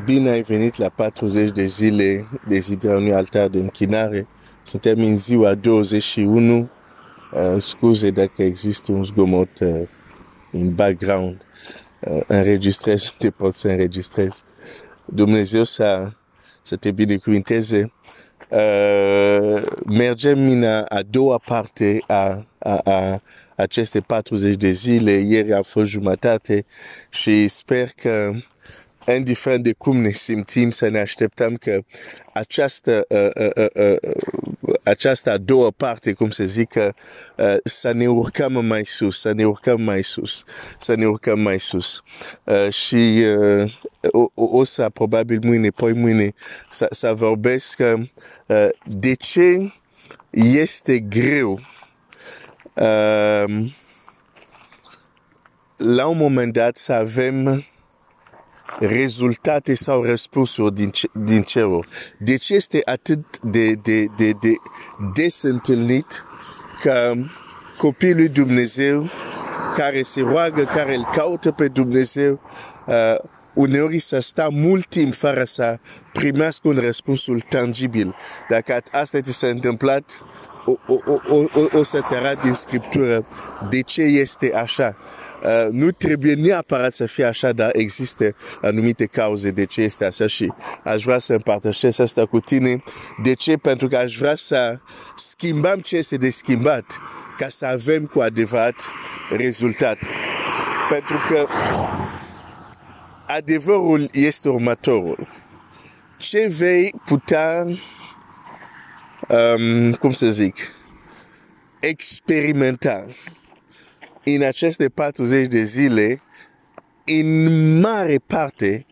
Bine ai venit la 40 de zile de zidrea unui altar de închinare. Suntem în ziua 21. Uh, scuze dacă există un zgomot uh, în background. Uh, înregistrez unde pot să înregistrez. Dumnezeu să, să te binecuvinteze. Uh, mergem în a, a doua parte a, a, a aceste 40 de zile. Ieri a fost jumătate și sper că indiferent de cum ne simțim, să ne așteptăm că această, uh, uh, uh, uh, această a doua parte, cum se zică, uh, să ne urcăm mai sus, să ne urcăm mai sus, să ne urcăm mai sus. Uh, și uh, o, o să, probabil mâine, poi mâine, să, să vorbesc uh, de ce este greu uh, la un moment dat să avem rezultate sau răspunsuri din, din cerul. De ce este atât de, de, de, de des întâlnit că copilul lui Dumnezeu care se roagă, care îl caută pe Dumnezeu, uh, uneori să sta mult timp fără să primească un răspunsul tangibil. Dacă asta ți s-a întâmplat, o, o, o, o, o să-ți arăt din Scriptură de ce este așa. Uh, nu trebuie neapărat să fie așa, dar există anumite cauze de ce este așa și aș vrea să împărtășesc asta cu tine. De ce? Pentru că aș vrea să schimbăm ce este de schimbat ca să avem cu adevărat rezultat. Pentru că adevărul este următorul. Ce vei putea, um, cum să zic, experimenta în aceste 40 de zile, în mare parte,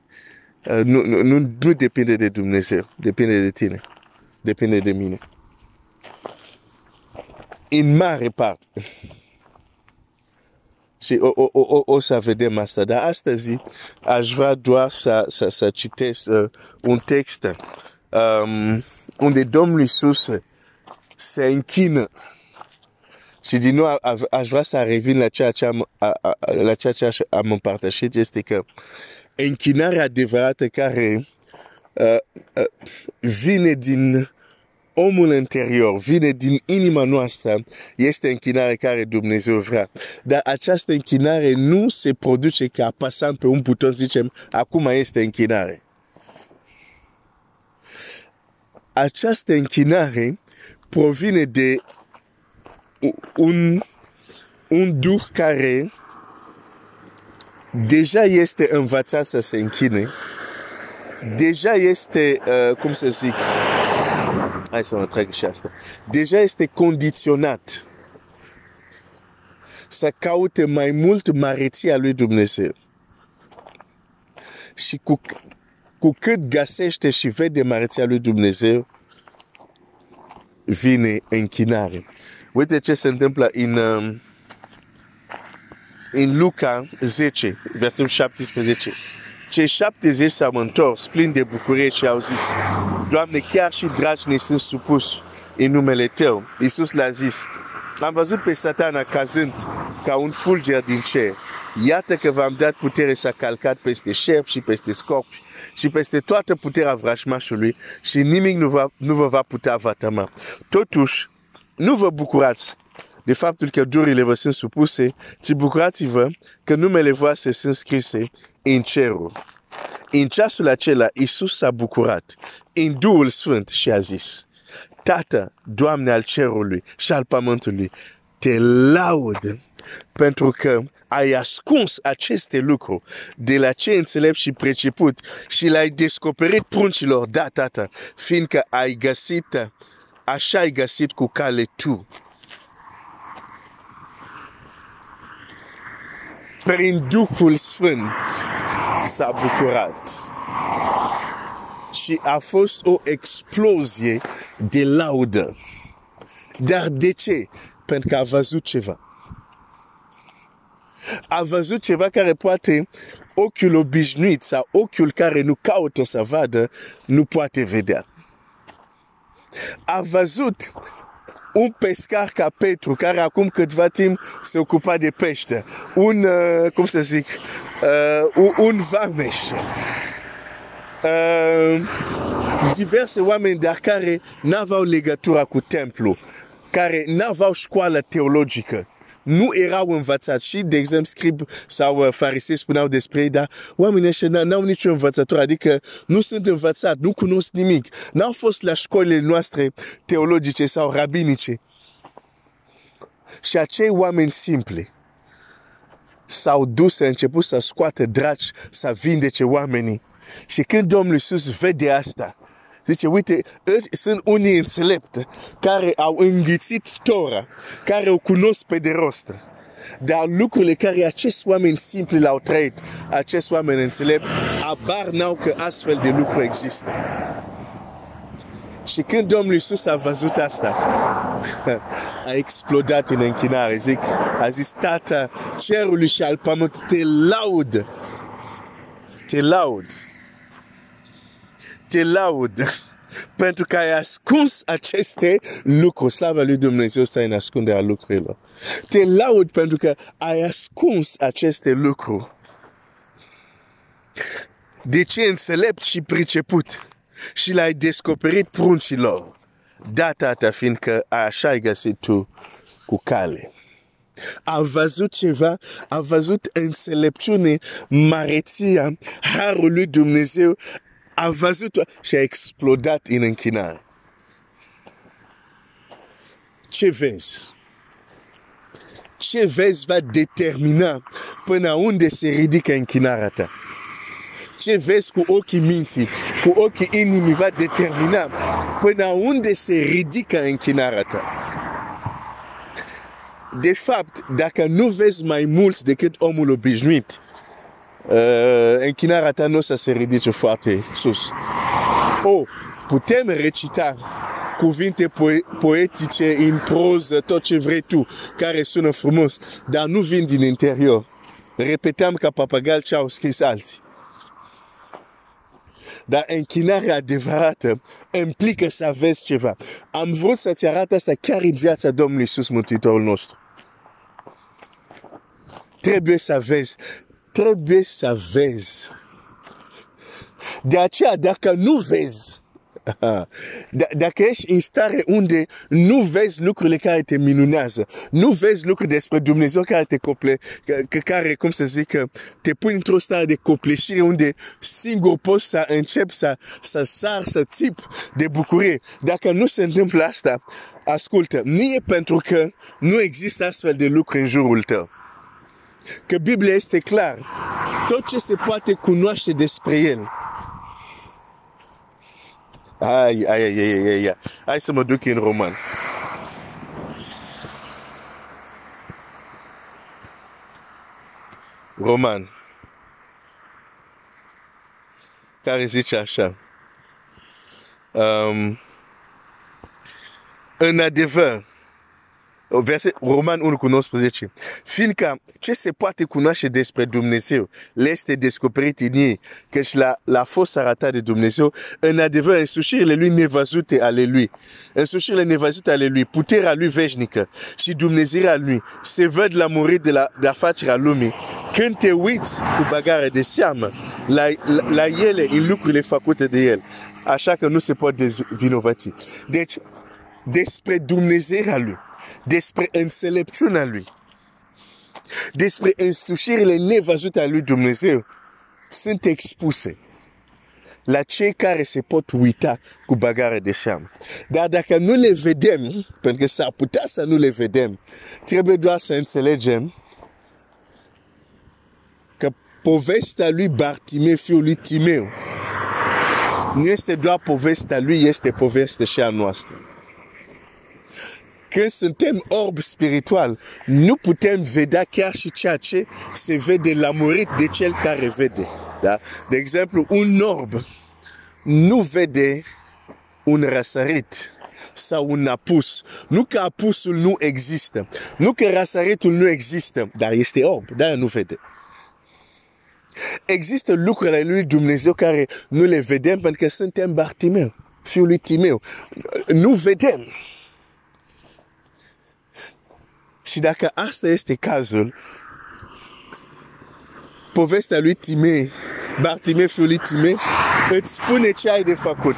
uh, nu, nu, nu, nu depinde de Dumnezeu, depinde de tine, depinde de mine. În mare parte. Și o, o, o, o să vedem asta. Dar astăzi aș vrea doar să, să, să citesc uh, un text um, unde Domnul Iisus se închină și din nou aș vrea să revin la ceea ce am, la ceea ce am împărtășit, este că închinarea adevărată care uh, uh, vine din omul interior, vine din inima noastră, este închinare care Dumnezeu vrea. Dar această închinare nu se produce ca apasăm pe un buton, zicem, acum este închinare. Această închinare provine de un, un duh care deja este învățat să se închine, deja este, uh, cum să zic, hai să mă trag și asta, deja este condiționat să caute mai mult măreția lui Dumnezeu. Și cu, cu cât găsește și vede măreția lui Dumnezeu, vine închinare. Uite ce se întâmplă în, um, în Luca 10, versetul 17. Cei 70 s-au întors plini de bucurie și au zis, Doamne, chiar și dragi ne sunt supus în numele Tău. Iisus le-a zis, am văzut pe satana cazând ca un fulger din cer. Iată că v-am dat putere să calcat peste șerpi și peste scorpi și peste toată puterea vrăjmașului și nimic nu, va, nu vă va putea vătăma. Totuși, nu vă bucurați de faptul că durile vă sunt supuse, ci bucurați-vă că numele voastre sunt scrise în cerul. În ceasul acela, Iisus s-a bucurat în Duhul Sfânt și a zis, Tată, Doamne al cerului și al pământului, te laud pentru că ai ascuns aceste lucruri de la ce înțelept și preceput și l-ai descoperit pruncilor, da, tată, fiindcă ai găsit așa ai găsit cu cale tu. Prin Duhul Sfânt s-a bucurat. Și a fost o explozie de laudă. Dar de ce? Pentru că a văzut ceva. A văzut ceva care poate ochiul obișnuit sau ochiul care nu caută să vadă, nu poate vedea. A văzut un pescar ca Petru, care acum câtva timp se ocupa de pește, un, uh, cum să zic, uh, un, un vameș. uh, diverse oameni dar care n-aveau legătura cu templu, care n-aveau școală teologică, nu erau învățați și, de exemplu, scrib sau uh, farisei spuneau despre ei, dar oamenii ăștia n-au nicio învățătură, adică nu sunt învățați, nu cunosc nimic, n-au fost la școlile noastre teologice sau rabinice. Și acei oameni simpli s-au dus, să început să scoate dragi, să vindece oamenii. Și când Domnul Iisus vede asta, zice, uite, sunt unii înțelepți care au înghițit Tora, care o cunosc pe de rost. Dar lucrurile care acești oameni simpli l-au trăit, acești oameni înțelepți, abar n-au că astfel de lucruri există. Și când Domnul Iisus a văzut asta, a explodat în închinare. Zic, a zis, Tata cerului și al pământului, te laud. Te laud. Te laud. Pentru că ai ascuns aceste lucruri. Slava lui Dumnezeu stă în ascunderea lucrurilor. Te laud pentru că ai ascuns aceste lucruri. De ce înțelept și priceput? și l-ai descoperit pruncilor. Data ta fiindcă așa ai găsit tu cu cale. A văzut ceva, a văzut înțelepciune, mareția, harul lui Dumnezeu, a văzut și a explodat în închinare. Ce vezi? Ce vezi va determina până unde se ridică închinarea ta ce vezi cu ochii minții, cu ochii inimii va determina până unde se ridică închinarea ta. De fapt, dacă nu vezi mai mult decât omul obișnuit, uh, închinarea ta nu o să se ridice foarte sus. Oh, putem recita cuvinte po- poetice în proză, tot ce vrei tu, care sună frumos, dar nu vin din interior. Repetam ca papagal ce au scris alții. Dar închinarea adevărată implică să vezi ceva. Am vrut să-ți arăt asta chiar în viața Domnului Iisus Mântuitorul nostru. Trebuie să vezi. Trebuie să vezi. De aceea, dacă nu vezi, dacă ești în stare unde nu vezi lucrurile care te minunează, nu vezi lucruri despre Dumnezeu care te cople, care, cum să zic, te pui într-o stare de copleșire unde singur poți să începi să, să sar, să tip de bucurie. Dacă nu se întâmplă asta, ascultă, nu e pentru că nu există astfel de lucruri în jurul tău. Că Biblia este clar. Tot ce se poate cunoaște despre El Ai, ai, ai, ai, ai, ai. Hai să mă duc în roman. Roman. Care zice așa. Um, în adevăr, verset Roman 1 cu 19. Fiindcă ce se poate cunoaște despre Dumnezeu le este descoperit în ei, căci la, la fost arătat de Dumnezeu, în adevăr, însușirile lui nevăzute ale lui, însușirile nevăzute ale lui, puterea lui veșnică și Dumnezeirea lui se văd la murit de la de afacerea lumii. Când te uiți cu bagare de seamă la, la, la ele, în lucrurile făcute de el, așa că nu se poate dezvinovăți. Deci, despre Dumnezeirea lui, despre înțelepciunea lui, despre însușirile nevăzute a lui Dumnezeu, sunt expuse la cei care se pot uita cu bagare de seamă. Dar dacă nu le vedem, pentru că s-ar putea să nu le vedem, trebuie doar să înțelegem că povestea lui Bartimeu, fiul lui Timeu, nu este doar povestea lui, este povestea și a noastră când suntem orbi spiritual, nu putem vedea chiar și ceea ce se vede la murit de cel care vede. Da? De exemplu, un orb nu vede un răsărit sau un apus. Nu că apusul nu există. Nu că răsăritul nu există, dar este orb, dar nu vede. Există lucrurile lui Dumnezeu care nu le vedem pentru că suntem Bartimeu, fiul lui Timeu. Nu vedem. Și dacă asta este cazul, povestea lui Timei, Bartimei fiul lui Timei, îți spune ce ai de făcut.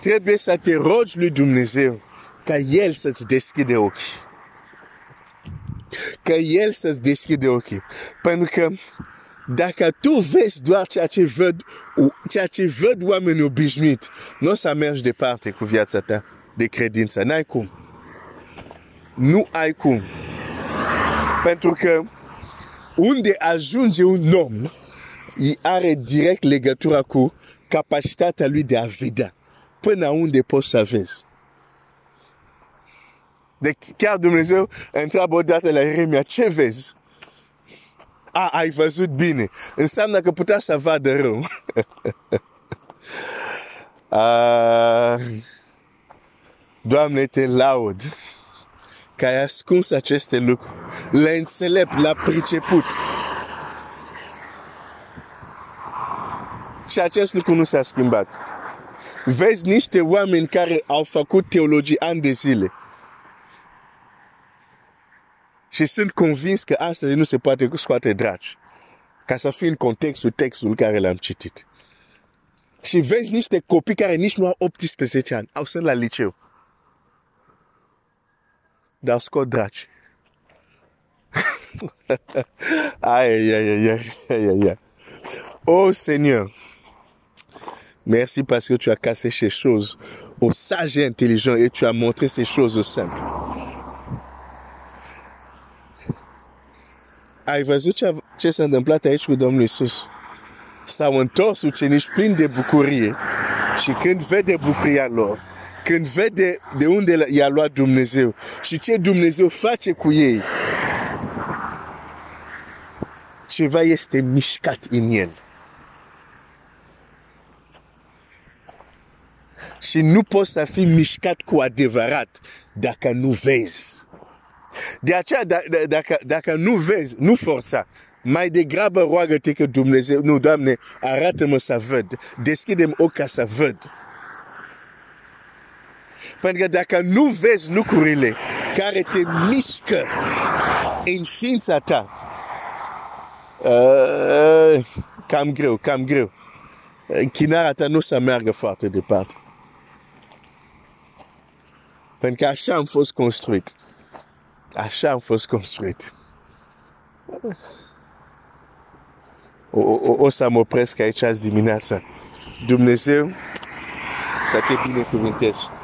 Trebuie să te rogi lui Dumnezeu ca El să-ți deschide ochii. Ca El să-ți deschide ochii. Pentru că dacă tu vezi doar ceea ce văd, ceea ce văd oamenii obișnuit, nu o să mergi departe cu viața ta de credință. N-ai cum. Nu ai cum. Pentru că unde ajunge un om, are direct legătura cu capacitatea lui de a vedea. Până unde poți să vezi. Deci chiar Dumnezeu întreabă odată la Ieremia, ce vezi? A, ai văzut bine. Înseamnă că putea să vadă rău. A, Doamne, te laud că ai ascuns aceste lucruri. Le înțelept, l-a priceput. Și acest lucru nu s-a schimbat. Vezi niște oameni care au făcut teologie ani de zile. Și sunt convins că astăzi nu se poate scoate dragi. Ca să fie în contextul textul care l-am citit. Și vezi niște copii care nici nu au 18 ani, au sunt la liceu. Dragi. aïe, aïe, aïe, aïe, aïe. Oh Seigneur, merci parce que tu as cassé ces choses aux sages et intelligents et tu as montré ces choses aux simples. ai văzut ce s-a întâmplat aici cu Domnul Isus? S-au întors ucenici plini de bucurie și când vede bucuria lor, când vede de unde i-a luat Dumnezeu și ce Dumnezeu face cu ei, ceva este mișcat în el. Și nu poți să fii mișcat cu adevărat dacă nu vezi. De aceea, da, da, dacă, dacă nu vezi, nu forța, mai degrabă roagă-te că Dumnezeu, nu, Doamne, arată-mă să văd, deschide-mi ochi să văd. Pentru că dacă nu vezi lucrurile care te mișcă în ființa ta, uh, cam greu, cam greu. Închinarea ta nu să meargă foarte departe. Pentru că așa am fost construit. Așa am fost construit. O, o, o să mă opresc aici azi dimineața. Dumnezeu să te binecuvânteze.